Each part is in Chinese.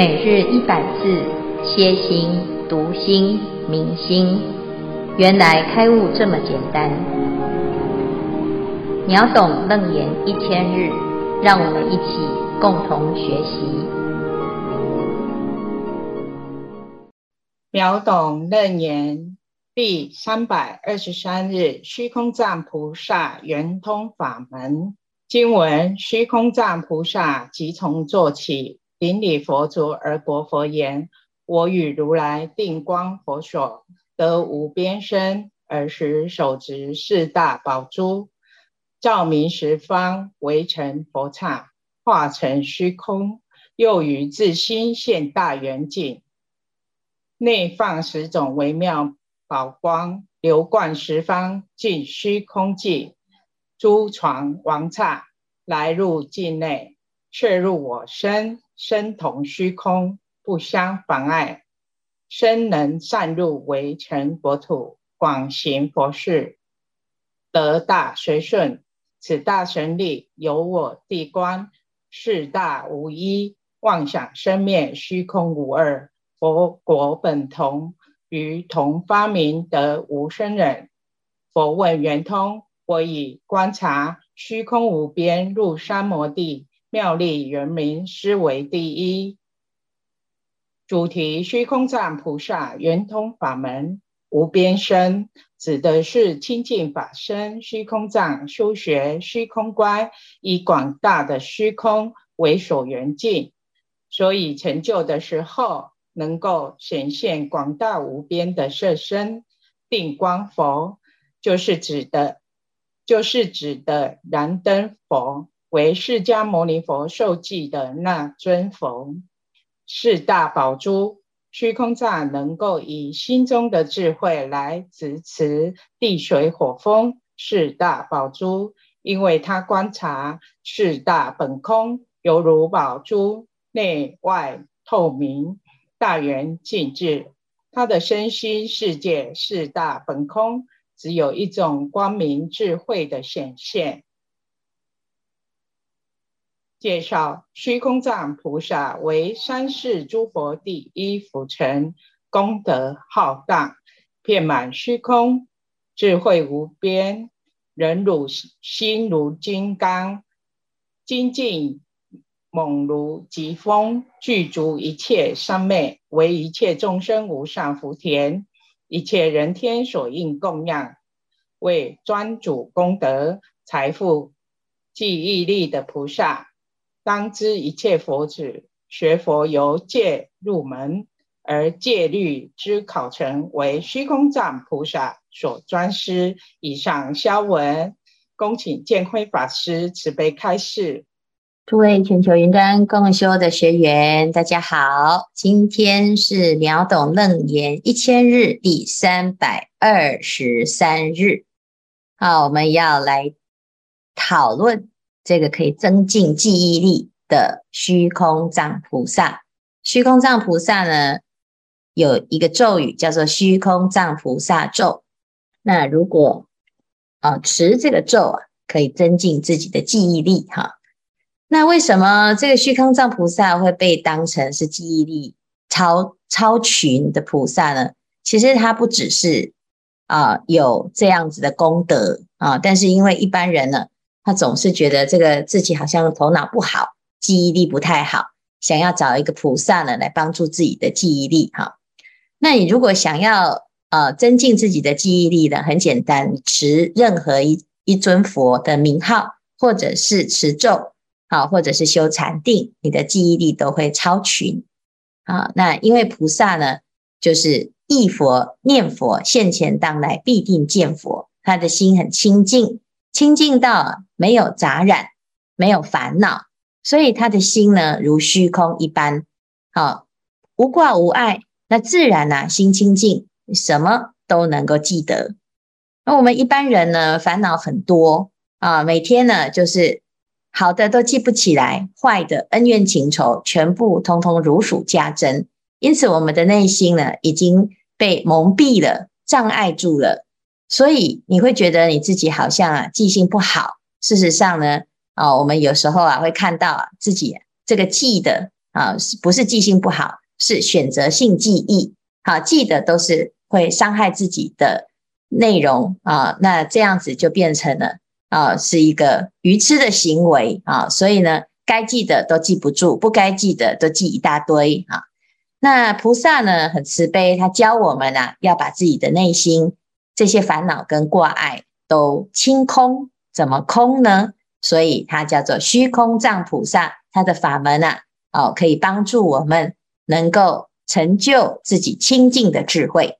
每日一百字，歇心、读心、明心，原来开悟这么简单。秒懂楞严一千日，让我们一起共同学习。秒懂楞严第三百二十三日，虚空藏菩萨圆通法门经文：虚空藏菩萨即从座起。顶礼佛足而白佛言：“我与如来定光佛所得无边身，尔时手执四大宝珠，照明十方，围成佛刹，化成虚空。又于自心现大圆镜，内放十种微妙宝光，流贯十方，尽虚空际。诸幢王刹来入境内，却入我身。”身同虚空，不相妨碍。身能散入，围成佛土，广行佛事，得大随顺。此大神力，由我地观，四大无一，妄想生灭，虚空无二。佛国本同，于同发明得无生忍。佛问圆通，我以观察虚空无边，入三摩地。妙丽圆明，思维第一。主题：虚空藏菩萨圆通法门，无边身指的是清净法身。虚空藏修学虚空观，以广大的虚空为所缘境，所以成就的时候，能够显现广大无边的色身。定光佛就是指的，就是指的燃灯佛。为释迦牟尼佛受记的那尊佛，四大宝珠，虚空藏能够以心中的智慧来支持地水火风四大宝珠，因为他观察四大本空，犹如宝珠内外透明，大圆净智。他的身心世界四大本空，只有一种光明智慧的显现。介绍虚空藏菩萨为三世诸佛第一辅臣，功德浩荡，遍满虚空，智慧无边，忍辱心如金刚，精进猛如疾风，具足一切三昧，为一切众生无上福田，一切人天所应供养，为专主功德财富记忆力的菩萨。当知一切佛子学佛由戒入门，而戒律之考成为虚空藏菩萨所专施。以上消文，恭请见辉法师慈悲开示。诸位全球云端共修的学员，大家好，今天是秒懂楞严一千日第三百二十三日。好，我们要来讨论。这个可以增进记忆力的虚空藏菩萨，虚空藏菩萨呢，有一个咒语叫做虚空藏菩萨咒。那如果啊持这个咒啊，可以增进自己的记忆力哈。那为什么这个虚空藏菩萨会被当成是记忆力超超群的菩萨呢？其实他不只是啊有这样子的功德啊，但是因为一般人呢。他总是觉得这个自己好像头脑不好，记忆力不太好，想要找一个菩萨呢来帮助自己的记忆力哈。那你如果想要呃增进自己的记忆力呢，很简单，持任何一一尊佛的名号，或者是持咒，好，或者是修禅定，你的记忆力都会超群啊。那因为菩萨呢，就是忆佛念佛，现前当来必定见佛，他的心很清净。清净到没有杂染，没有烦恼，所以他的心呢，如虚空一般，好无挂无碍，那自然呐、啊，心清净，什么都能够记得。那我们一般人呢，烦恼很多啊，每天呢，就是好的都记不起来，坏的恩怨情仇全部通通如数家珍，因此我们的内心呢，已经被蒙蔽了，障碍住了。所以你会觉得你自己好像啊记性不好，事实上呢，啊、我们有时候啊会看到自己这个记的啊，是不是记性不好？是选择性记忆，好，记得都是会伤害自己的内容啊，那这样子就变成了啊，是一个愚痴的行为啊，所以呢，该记的都记不住，不该记的都记一大堆啊。那菩萨呢，很慈悲，他教我们啊，要把自己的内心这些烦恼跟挂碍都清空，怎么空呢？所以它叫做虚空藏菩萨，他的法门啊，哦，可以帮助我们能够成就自己清净的智慧。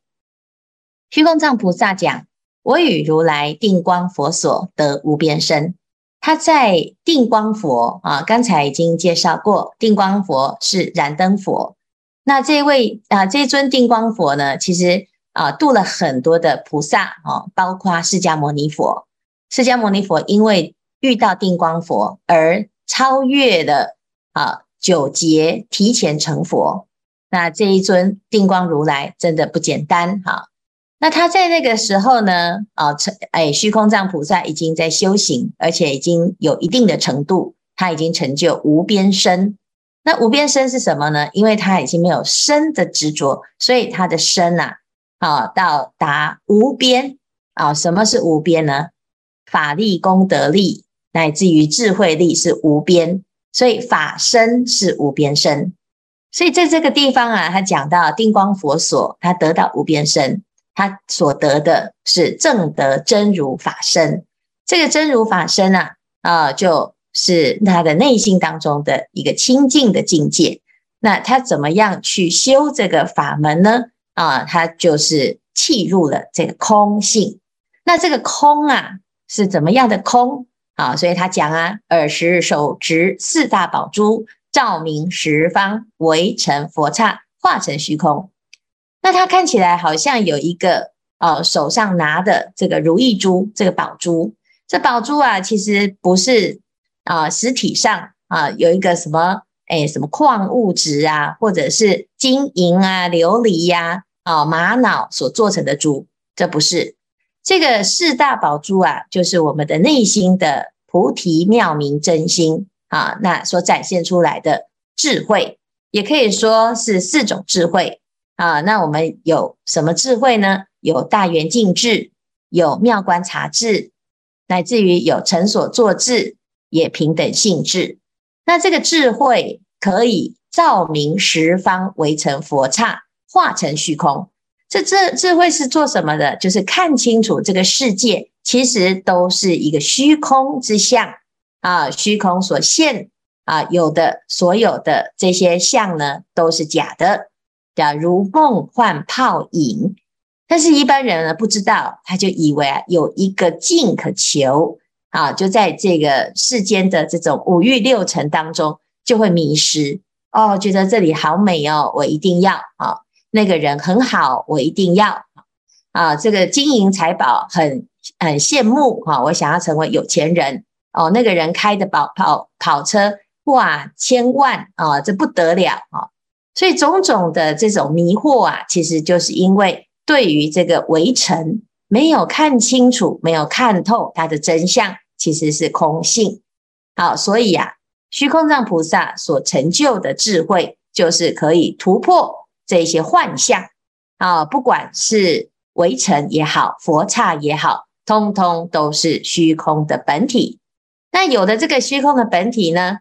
虚空藏菩萨讲：“我与如来定光佛所得无边身。”他在定光佛啊，刚才已经介绍过，定光佛是燃灯佛。那这位啊，这尊定光佛呢，其实啊，度了很多的菩萨啊，包括释迦牟尼佛。释迦牟尼佛因为遇到定光佛而超越了啊九劫，提前成佛。那这一尊定光如来真的不简单哈。那他在那个时候呢，啊成哎虚空藏菩萨已经在修行，而且已经有一定的程度，他已经成就无边身。那无边身是什么呢？因为他已经没有身的执着，所以他的身呐，啊到达无边啊。什么是无边呢？法力、功德力。乃至于智慧力是无边，所以法身是无边身。所以在这个地方啊，他讲到定光佛所，他得到无边身，他所得的是正得真如法身。这个真如法身啊，啊，就是他的内心当中的一个清净的境界。那他怎么样去修这个法门呢？啊，他就是契入了这个空性。那这个空啊，是怎么样的空？啊，所以他讲啊，尔时手执四大宝珠，照明十方，围成佛刹，化成虚空。那他看起来好像有一个呃，手上拿的这个如意珠，这个宝珠。这宝珠啊，其实不是啊、实体上啊有一个什么哎，什么矿物质啊，或者是金银啊、琉璃呀、啊、玛瑙所做成的珠，这不是。这个四大宝珠啊，就是我们的内心的菩提妙明真心啊，那所展现出来的智慧，也可以说是四种智慧啊。那我们有什么智慧呢？有大圆净智，有妙观察智，乃至于有成所作智，也平等性智。那这个智慧可以照明十方，围成佛刹，化成虚空。这智智慧是做什么的？就是看清楚这个世界其实都是一个虚空之相啊，虚空所现啊，有的所有的这些相呢都是假的，假如梦幻泡影。但是一般人呢不知道，他就以为啊有一个境可求啊，就在这个世间的这种五欲六尘当中就会迷失哦，觉得这里好美哦，我一定要啊。那个人很好，我一定要啊！这个金银财宝很很羡慕啊，我想要成为有钱人哦。那个人开的跑跑跑车哇，千万啊，这不得了啊！所以种种的这种迷惑啊，其实就是因为对于这个围城没有看清楚，没有看透它的真相，其实是空性。好，所以啊，虚空藏菩萨所成就的智慧，就是可以突破。这些幻象啊，不管是围城也好，佛刹也好，通通都是虚空的本体。那有的这个虚空的本体呢，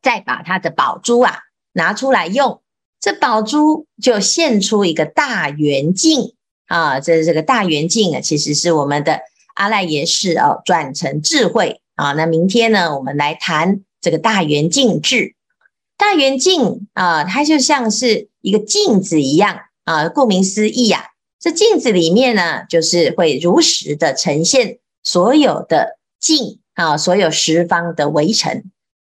再把它的宝珠啊拿出来用，这宝珠就现出一个大圆镜啊。这这个大圆镜啊，其实是我们的阿赖耶识哦，转成智慧啊。那明天呢，我们来谈这个大圆镜智。大圆镜啊，它就像是一个镜子一样啊。顾名思义呀，这镜子里面呢，就是会如实的呈现所有的境啊，所有十方的围城。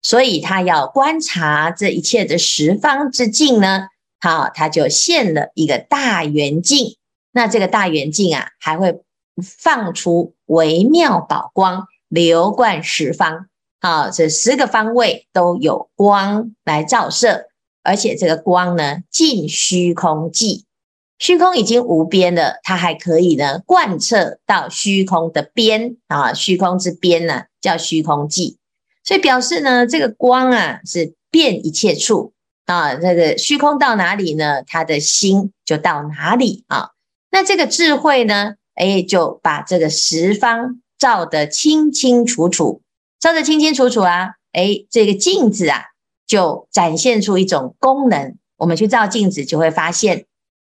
所以他要观察这一切的十方之境呢，好，他就现了一个大圆镜。那这个大圆镜啊，还会放出微妙宝光，流贯十方。啊，这十个方位都有光来照射，而且这个光呢，尽虚空际，虚空已经无边了，它还可以呢贯彻到虚空的边啊，虚空之边呢叫虚空际，所以表示呢，这个光啊是遍一切处啊，这个虚空到哪里呢？他的心就到哪里啊。那这个智慧呢，哎，就把这个十方照得清清楚楚，照得清清楚楚啊，哎，这个镜子啊，就展现出一种功能。我们去照镜子，就会发现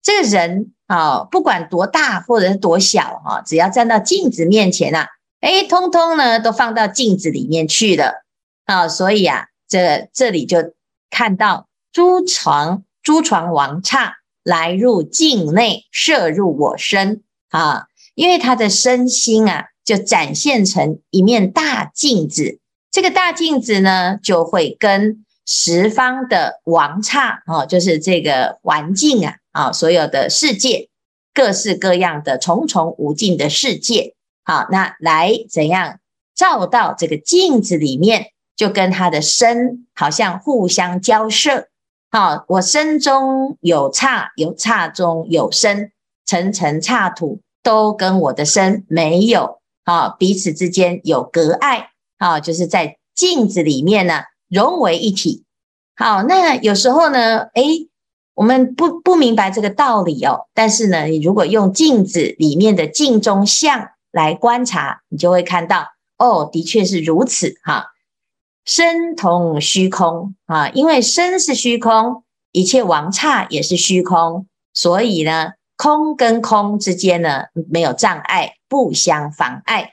这个人啊，不管多大或者是多小哈，只要站到镜子面前啊，哎，通通呢都放到镜子里面去了啊。所以啊，这这里就看到诸床诸床王刹来入境内，摄入我身啊，因为他的身心啊，就展现成一面大镜子。这个大镜子呢，就会跟十方的王刹哦，就是这个环境啊，啊，所有的世界，各式各样的重重无尽的世界，好，那来怎样照到这个镜子里面，就跟他的身好像互相交涉。好，我身中有刹，有刹中有身，层层刹土都跟我的身没有啊，彼此之间有隔碍啊，就是在镜子里面呢。融为一体。好，那有时候呢，诶，我们不不明白这个道理哦。但是呢，你如果用镜子里面的镜中像来观察，你就会看到，哦，的确是如此哈。身同虚空啊，因为身是虚空，一切王刹也是虚空，所以呢，空跟空之间呢没有障碍，不相妨碍。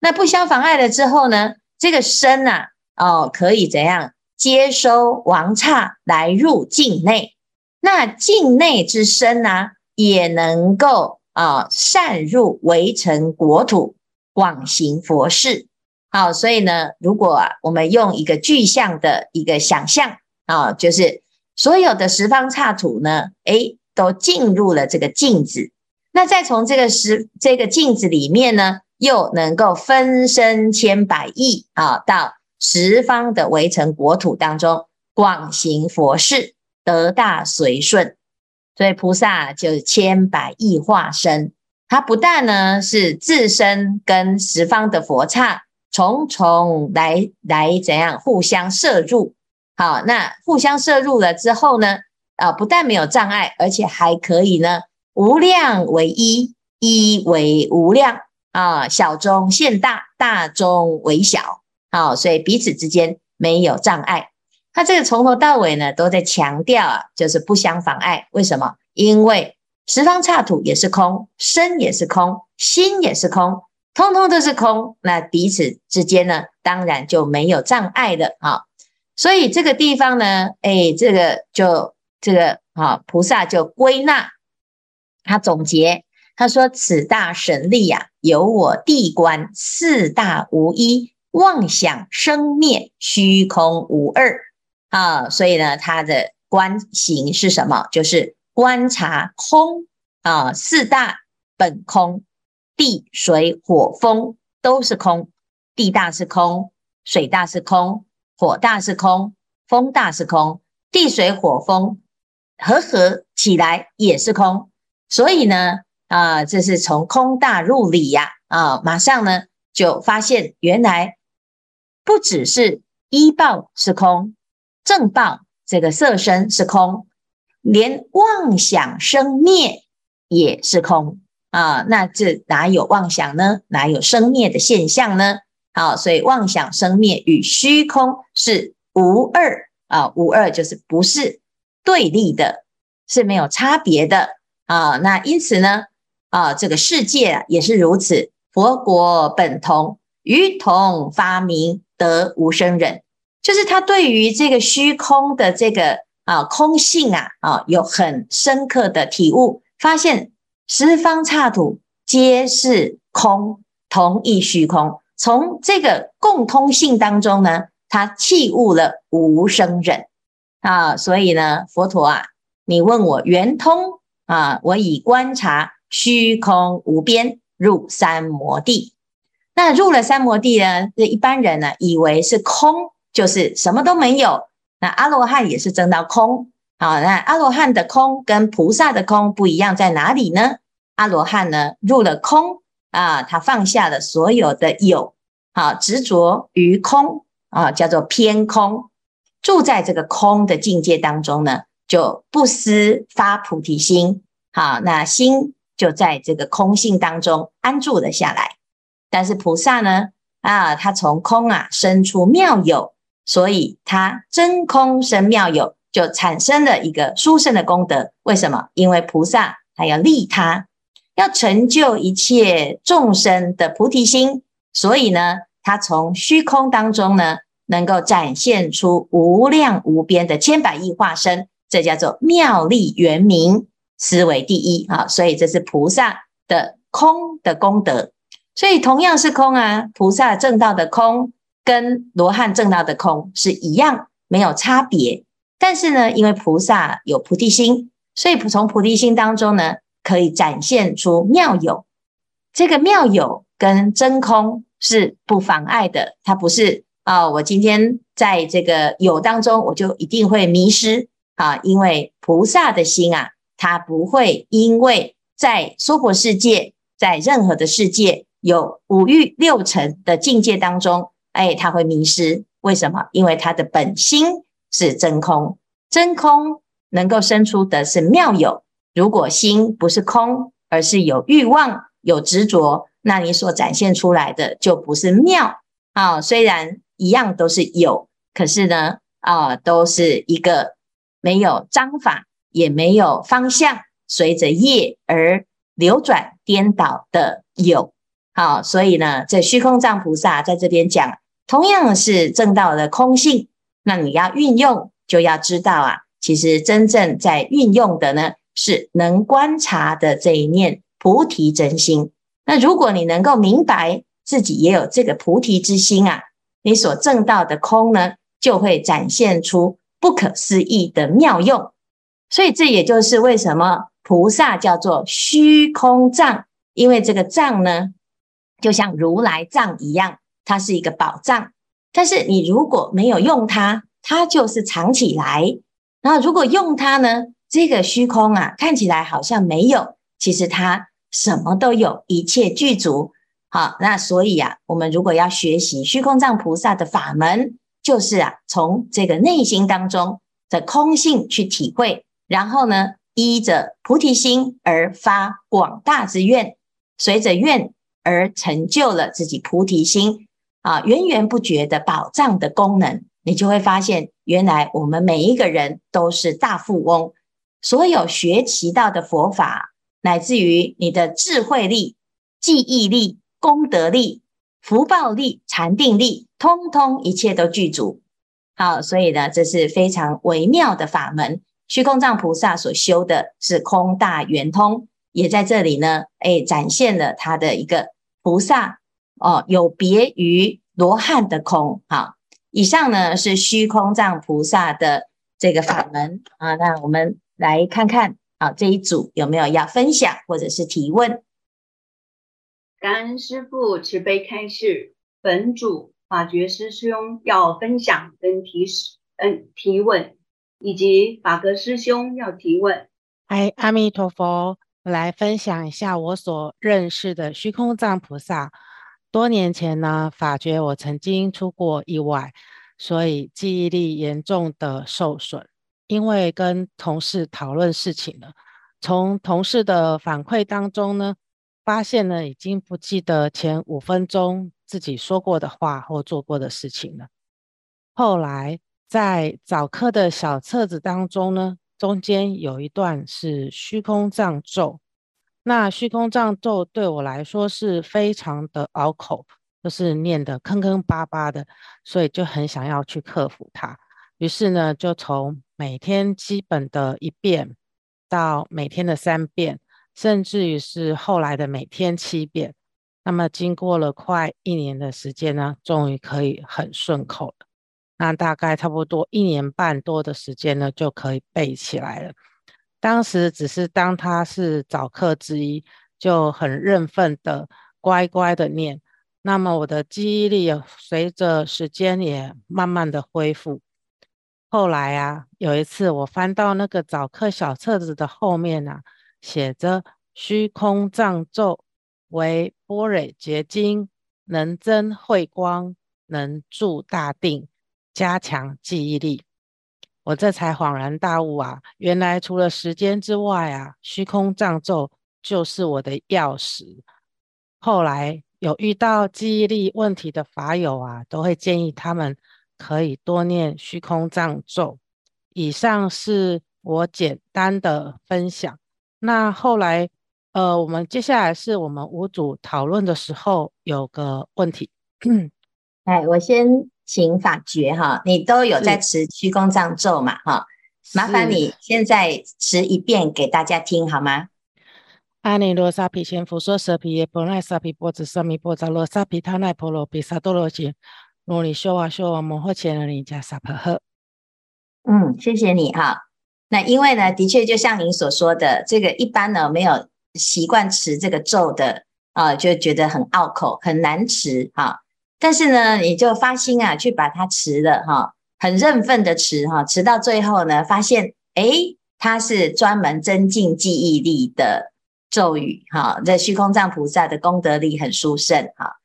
那不相妨碍了之后呢，这个身、啊。哦，可以怎样接收王刹来入境内？那境内之身呢、也能够啊、哦、善入围城国土，广行佛事。好，所以呢，如果，我们用一个具象的一个想象啊、就是所有的十方刹土呢，诶，都进入了这个镜子。那再从这个十这个镜子里面呢，又能够分身千百亿啊、到。十方的微尘国土当中，广行佛事，得大随顺，所以菩萨就是千百亿化身。他不但呢是自身跟十方的佛刹重重来来怎样互相摄入，好，那互相摄入了之后呢，啊，不但没有障碍，而且还可以呢无量为一，一为无量啊，小中现大，大中为小。好，所以彼此之间没有障碍。他这个从头到尾呢，都在强调啊，就是不相妨碍。为什么？因为十方刹土也是空，身也是空，心也是空，通通都是空。那彼此之间呢，当然就没有障碍的啊。所以这个地方呢，哎，这个就这个啊，菩萨就归纳，他总结，他说：“此大神力呀、啊，由我地观四大无一。”妄想生灭，虚空无二啊，所以呢，他的观行是什么？就是观察空啊，四大本空，地水火风都是空，地大是空，水大是空，火大是空，风大是空，地水火风合合起来也是空，所以呢，啊，这是从空大入理呀，啊，马上呢就发现原来。不只是依报是空，正报这个色身是空，连妄想生灭也是空啊！那这哪有妄想呢？哪有生灭的现象呢？好，所以妄想生灭与虚空是无二啊，无二就是不是对立的，是没有差别的啊。那因此呢，啊，这个世界也是如此，佛国本同，于同发明。得无生忍，就是他对于这个虚空的这个啊空性啊啊有很深刻的体悟，发现十方刹土皆是空，同一虚空。从这个共通性当中呢，他弃悟了无生忍啊。所以呢，佛陀啊，你问我圆通啊，我以观察虚空无边，入三摩地。那入了三摩地呢？这一般人呢，以为是空，就是什么都没有。那阿罗汉也是证到空啊。那阿罗汉的空跟菩萨的空不一样在哪里呢？阿罗汉呢，入了空啊，他放下了所有的有，好执着于空啊，叫做偏空，住在这个空的境界当中呢，就不思发菩提心，好，那心就在这个空性当中安住了下来。但是菩萨呢，啊，他从空啊生出妙有，所以他真空生妙有，就产生了一个殊胜的功德。为什么？因为菩萨他要利他，要成就一切众生的菩提心，所以呢，他从虚空当中呢，能够展现出无量无边的千百亿化身，这叫做妙力圆明，思维第一啊！所以这是菩萨的空的功德。所以同样是空啊，菩萨正道的空跟罗汉正道的空是一样，没有差别。但是呢，因为菩萨有菩提心，所以从菩提心当中呢，可以展现出妙有。这个妙有跟真空是不妨碍的，它不是啊、我今天在这个有当中，我就一定会迷失啊。因为菩萨的心啊，它不会因为在娑婆世界，在任何的世界。有五欲六尘的境界当中，哎，他会迷失。为什么？因为他的本心是真空，真空能够生出的是妙有。如果心不是空，而是有欲望、有执着，那你所展现出来的就不是妙啊。虽然一样都是有，可是呢，啊，都是一个没有章法，也没有方向，随着业而流转颠倒的有。好，所以呢，这虚空藏菩萨在这边讲，同样是正道的空性。那你要运用，就要知道啊，其实真正在运用的呢，是能观察的这一念菩提真心。那如果你能够明白自己也有这个菩提之心啊，你所证道的空呢，就会展现出不可思议的妙用。所以这也就是为什么菩萨叫做虚空藏，因为这个藏呢。就像如来藏一样，它是一个宝藏。但是你如果没有用它，它就是藏起来。然后如果用它呢，这个虚空啊，看起来好像没有，其实它什么都有，一切具足。好，那所以啊，我们如果要学习虚空藏菩萨的法门，就是啊，从这个内心当中的空性去体会，然后呢，依着菩提心而发广大之愿，随着愿。而成就了自己菩提心啊，源源不绝的宝藏的功能，你就会发现，原来我们每一个人都是大富翁。所有学习到的佛法，乃至于你的智慧力、记忆力、功德力、福报力、禅定力，通通一切都具足。好，所以呢，这是非常微妙的法门。虚空藏菩萨所修的是空大圆通，也在这里呢，哎，展现了他的一个。菩萨哦，有别于罗汉的空。好，以上呢是虚空藏菩萨的这个法门啊。那我们来看看啊，这一组有没有要分享或者是提问？感恩师父慈悲开示，本主法觉师兄要分享跟提示，嗯，提问，以及法格师兄要提问。嗨，阿弥陀佛。来分享一下我所认识的虚空藏菩萨。多年前呢，法觉我曾经出过意外，所以记忆力严重的受损。因为跟同事讨论事情了，从同事的反馈当中呢，发现呢已经不记得前五分钟自己说过的话或做过的事情了。后来在早课的小册子当中呢。中间有一段是虚空藏咒，那虚空藏咒对我来说是非常的拗口，就是念得坑坑巴巴的，所以就很想要去克服它。于是呢，就从每天基本的一遍，到每天的三遍，甚至于是后来的每天七遍。那么经过了快一年的时间呢，终于可以很顺口了。那大概差不多一年半多的时间呢，就可以背起来了。当时只是当他是早课之一，就很认份的乖乖的念。那么我的记忆力也随着时间也慢慢的恢复。后来啊，有一次我翻到那个早课小册子的后面啊，写着虚空藏咒为波蕊结晶，能增慧光，能助大定。加强记忆力，我这才恍然大悟啊，原来除了时间之外啊，虚空藏咒就是我的钥匙。后来有遇到记忆力问题的法友啊，都会建议他们可以多念虚空藏咒。以上是我简单的分享。那后来，呃，我们接下来是我们五组讨论的时候有个问题。哎，我先。请法觉哈，你都有在持虚空藏咒嘛哈？麻烦你现在持一遍给大家听好吗？阿尼罗沙皮前佛说舍皮耶婆奈沙皮波子沙弥波扎罗沙皮他奈婆罗比沙多罗杰罗尼修瓦修瓦摩诃伽罗尼迦萨婆诃。嗯，谢谢你哈。那因为呢，的确就像您所说的，这个一般呢没有习惯持这个咒的啊，就觉得很拗口，很难持哈。但是呢，你就发心啊，去把它持了哈，很认份的持哈，持到最后呢，发现诶，它是专门增进记忆力的咒语哈。这虚空藏菩萨的功德力很殊胜哈。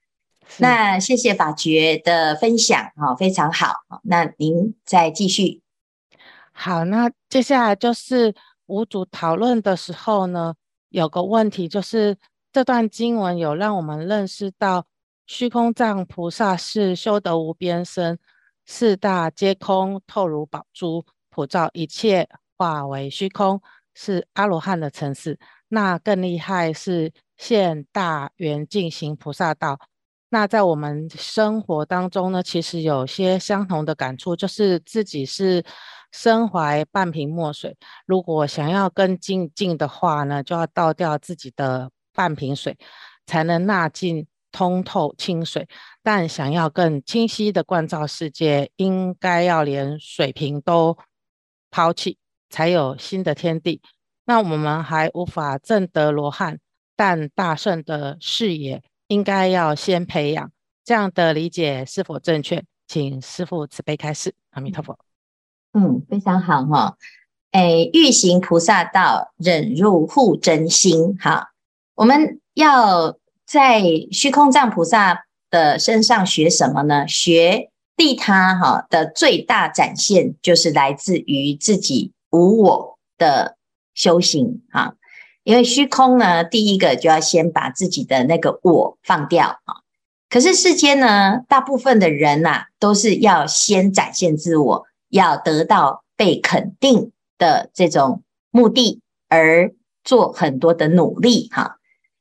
那谢谢法觉的分享哈，非常好。那您再继续。好，那接下来就是五组讨论的时候呢，有个问题就是这段经文有让我们认识到。虚空藏菩萨是修得无边身，四大皆空，透如宝珠，普照一切，化为虚空，是阿罗汉的层次。那更厉害是现大圆净行菩萨道。那在我们生活当中呢，其实有些相同的感触，就是自己是身怀半瓶墨水，如果想要更精进的话呢，就要倒掉自己的半瓶水，才能纳进。通透清水，但想要更清晰的观照世界，应该要连水瓶都抛弃，才有新的天地。那我们还无法证得罗汉，但大圣的视野应该要先培养。这样的理解是否正确？请师父慈悲开示。阿弥陀佛。嗯，非常好哈。哎，欲行菩萨道，忍辱护真心。好，我们要。在虚空藏菩萨的身上学什么呢？学利他哈的最大展现，就是来自于自己无我的修行哈。因为虚空呢，第一个就要先把自己的那个我放掉啊。可是世间呢，大部分的人呐，都是要先展现自我，要得到被肯定的这种目的，而做很多的努力哈。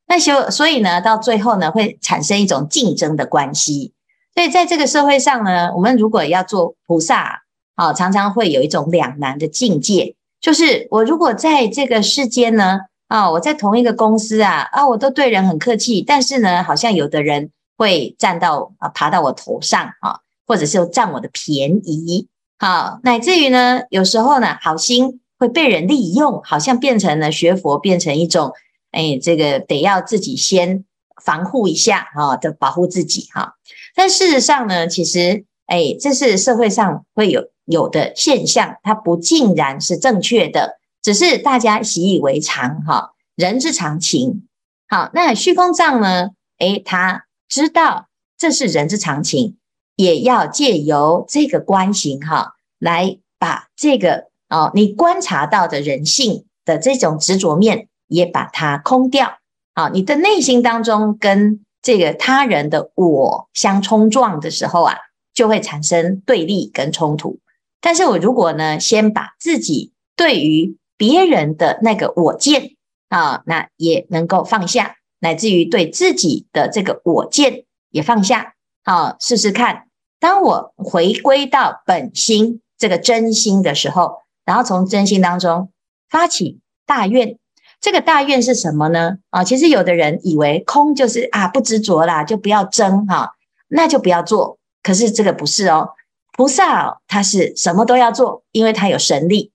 那修，所以呢，到最后呢，会产生一种竞争的关系。所以在这个社会上呢，我们如果要做菩萨，啊，常常会有一种两难的境界，就是我如果在这个世间呢，啊，我在同一个公司啊，啊，我都对人很客气，但是呢，好像有的人会站到啊，爬到我头上啊，或者是占我的便宜，好，乃至于呢，有时候呢，好心会被人利用，好像变成了学佛，变成一种。哎，这个得要自己先防护一下哈，的保护自己哈。但事实上呢，其实哎，这是社会上会有有的现象，它不尽然是正确的，只是大家习以为常哈，人之常情。好，那虚空藏呢？哎，他知道这是人之常情，也要借由这个观行哈，来把这个哦，你观察到的人性的这种执着面。也把它空掉，好，你的内心当中跟这个他人的我相冲撞的时候啊，就会产生对立跟冲突。但是我如果呢，先把自己对于别人的那个我见啊，那也能够放下，乃至于对自己的这个我见也放下。好，试试看，当我回归到本心这个真心的时候，然后从真心当中发起大愿。这个大愿是什么呢？啊，其实有的人以为空就是啊不执着啦，就不要争哈，那就不要做。可是这个不是哦，菩萨他是什么都要做，因为他有神力。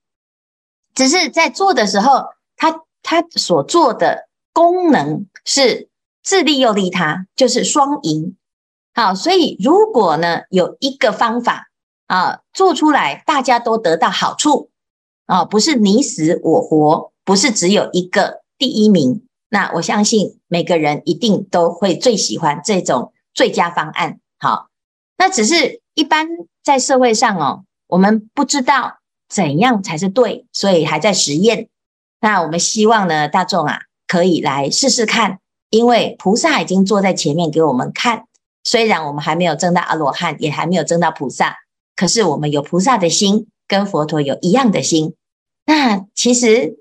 只是在做的时候，他他所做的功能是自利又利他，就是双赢。好，所以如果呢有一个方法啊做出来，大家都得到好处啊，不是你死我活。不是只有一个第一名，那我相信每个人一定都会最喜欢这种最佳方案。好，那只是一般在社会上哦，我们不知道怎样才是对，所以还在实验。那我们希望呢，大众啊，可以来试试看，因为菩萨已经坐在前面给我们看。虽然我们还没有证到阿罗汉，也还没有证到菩萨，可是我们有菩萨的心，跟佛陀有一样的心。那其实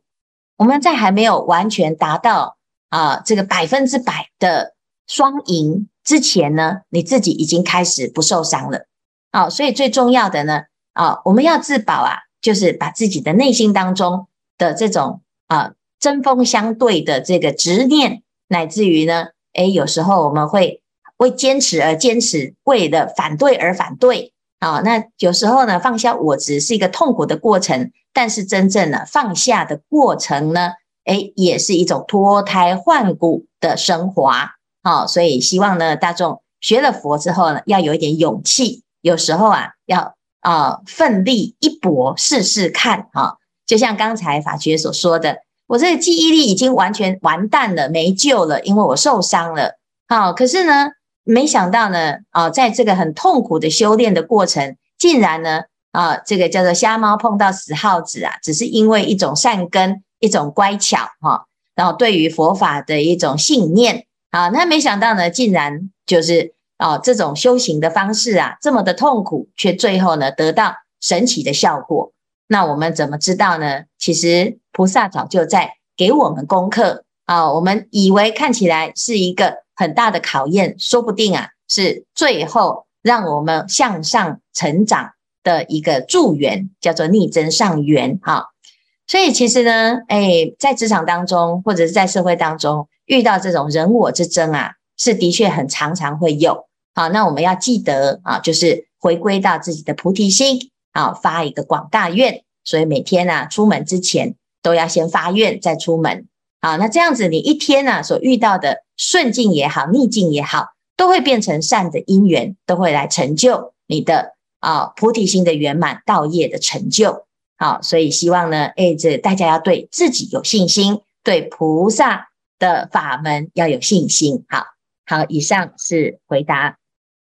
我们在还没有完全达到啊这个百分之百的双赢之前呢，你自己已经开始不受伤了。啊，所以最重要的呢，啊，我们要自保啊，就是把自己的内心当中的这种啊针锋相对的这个执念，乃至于呢，诶，有时候我们会为坚持而坚持，为了反对而反对。啊，那有时候呢，放下我执是一个痛苦的过程，但是真正呢，放下的过程呢，诶，也是一种脱胎换骨的升华。啊，所以希望呢，大众学了佛之后呢，要有一点勇气，有时候啊，要啊奋力一搏，试试看。啊，就像刚才法觉所说的，我这个记忆力已经完全完蛋了，没救了，因为我受伤了。好，可是呢。没想到呢，啊，在这个很痛苦的修炼的过程，竟然呢，啊，这个叫做瞎猫碰到死耗子啊，只是因为一种善根，一种乖巧哈，然后对于佛法的一种信念啊，那没想到呢，竟然就是啊，这种修行的方式啊，这么的痛苦，却最后呢，得到神奇的效果。那我们怎么知道呢？其实菩萨早就在给我们功课啊，我们以为看起来是一个。很大的考验，说不定啊，是最后让我们向上成长的一个助缘，叫做逆增上缘哈。所以其实呢，哎，在职场当中或者是在社会当中遇到这种人我之争啊，是的确很常常会有。好，那我们要记得啊，就是回归到自己的菩提心啊，发一个广大愿。所以每天啊，出门之前都要先发愿再出门。啊，那这样子，你一天呢、啊、所遇到的顺境也好，逆境也好，都会变成善的因缘，都会来成就你的啊菩提心的圆满，道业的成就。好，所以希望呢，哎，这大家要对自己有信心，对菩萨的法门要有信心。好，好，以上是回答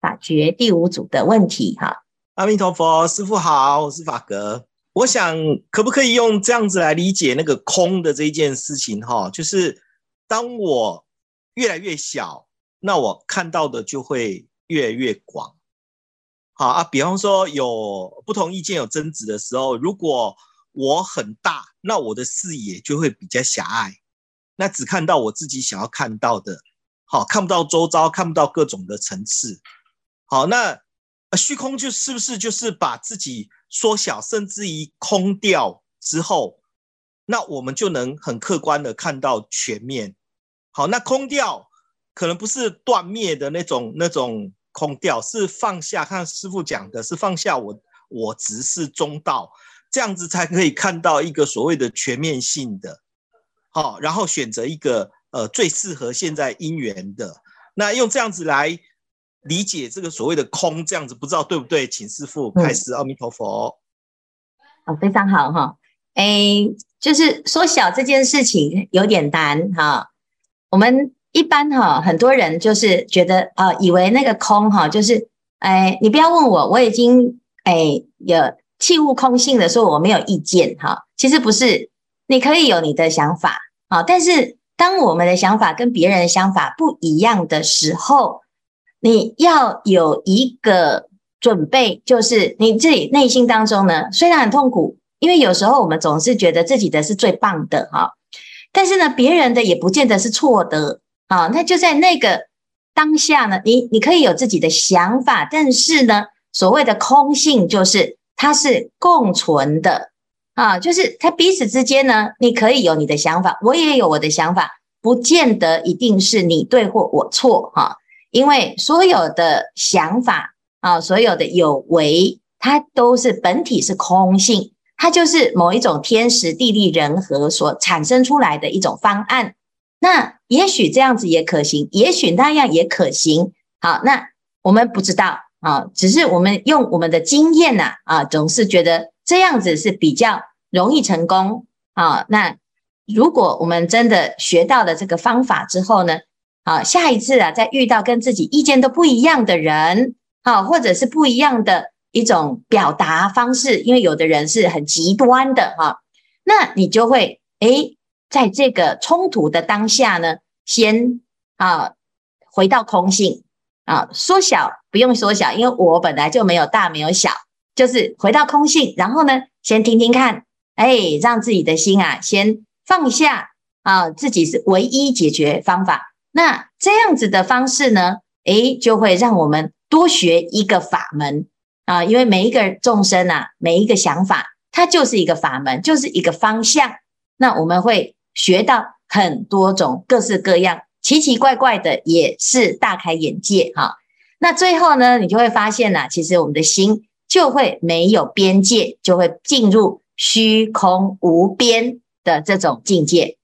法觉第五组的问题。哈，阿弥陀佛，师父好，我是法格。我想，可不可以用这样子来理解那个空的这一件事情？哈，就是当我越来越小，那我看到的就会越来越广。好啊，比方说有不同意见、有争执的时候，如果我很大，那我的视野就会比较狭隘，那只看到我自己想要看到的，好，看不到周遭，看不到各种的层次。好，那虚空就是不是就是把自己缩小，甚至于空掉之后，那我们就能很客观的看到全面。好，那空掉可能不是断灭的那种那种空掉，是放下。看师傅讲的是放下我我执是中道，这样子才可以看到一个所谓的全面性的。好，然后选择一个呃最适合现在因缘的，那用这样子来。理解这个所谓的空，这样子不知道对不对？请师父开始。阿弥陀佛。哦，非常好哈。诶，就是缩小这件事情有点难哈。我们一般哈，很多人就是觉得啊，以为那个空哈，就是诶，你不要问我，我已经诶有器物空性的时候，我没有意见哈。其实不是，你可以有你的想法啊，但是当我们的想法跟别人的想法不一样的时候。你要有一个准备，就是你自己内心当中呢，虽然很痛苦，因为有时候我们总是觉得自己的是最棒的哈，但是呢，别人的也不见得是错的啊。那就在那个当下呢，你你可以有自己的想法，但是呢，所谓的空性就是它是共存的啊，就是它彼此之间呢，你可以有你的想法，我也有我的想法，不见得一定是你对或我错哈。因为所有的想法啊，所有的有为，它都是本体是空性，它就是某一种天时地利人和所产生出来的一种方案。那也许这样子也可行，也许那样也可行。好，那我们不知道啊，只是我们用我们的经验呐啊，总是觉得这样子是比较容易成功啊。那如果我们真的学到了这个方法之后呢？啊，下一次啊，再遇到跟自己意见都不一样的人，好，或者是不一样的一种表达方式，因为有的人是很极端的哈，那你就会诶，在这个冲突的当下呢，先啊回到空性啊，缩小不用缩小，因为我本来就没有大没有小，就是回到空性，然后呢，先听听看，诶，让自己的心啊先放下啊，自己是唯一解决方法。那这样子的方式呢，诶，就会让我们多学一个法门。啊，因为每一个众生啊，每一个想法，它就是一个法门，就是一个方向。那我们会学到很多种各式各样、奇奇怪怪的，也是大开眼界哈。那最后呢，你就会发现呢、其实我们的心就会没有边界，就会进入虚空无边的这种境界。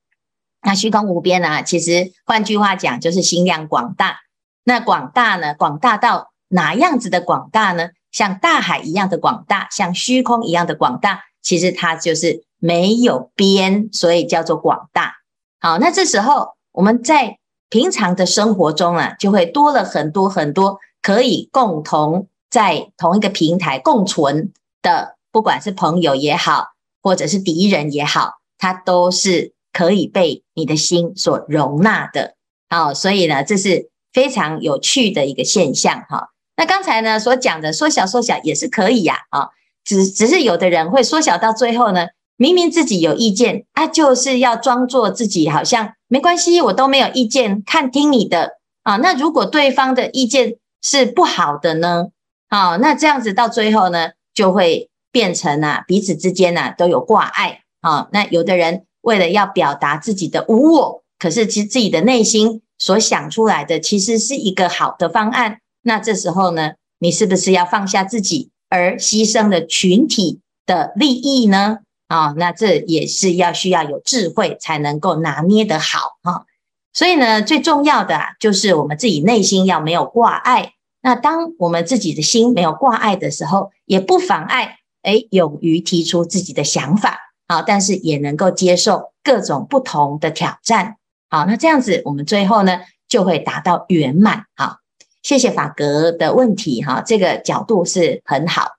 那虚空无边呢、啊，其实换句话讲，就是心量广大。那广大呢，广大到哪样子的广大呢？像大海一样的广大，像虚空一样的广大，其实它就是没有边，所以叫做广大。好，那这时候我们在平常的生活中啊，就会多了很多很多可以共同在同一个平台共存的，不管是朋友也好，或者是敌人也好，它都是可以被你的心所容纳的。好，所以呢，这是非常有趣的一个现象哈。那刚才呢所讲的缩小缩小也是可以呀，啊，只只是有的人会缩小到最后呢，明明自己有意见，啊，就是要装作自己好像没关系，我都没有意见，看听你的啊。那如果对方的意见是不好的呢，啊，那这样子到最后呢，就会变成啊彼此之间呢都有挂碍啊。那有的人为了要表达自己的无我，可是其实自己的内心所想出来的其实是一个好的方案。那这时候呢，你是不是要放下自己，而牺牲了群体的利益呢？啊，那这也是要需要有智慧才能够拿捏得好哈。所以呢，最重要的，就是我们自己内心要没有挂碍。那当我们自己的心没有挂碍的时候，也不妨碍诶，勇于提出自己的想法好，但是也能够接受各种不同的挑战。好，那这样子我们最后呢，就会达到圆满。好。谢谢法格的问题哈，这个角度是很好。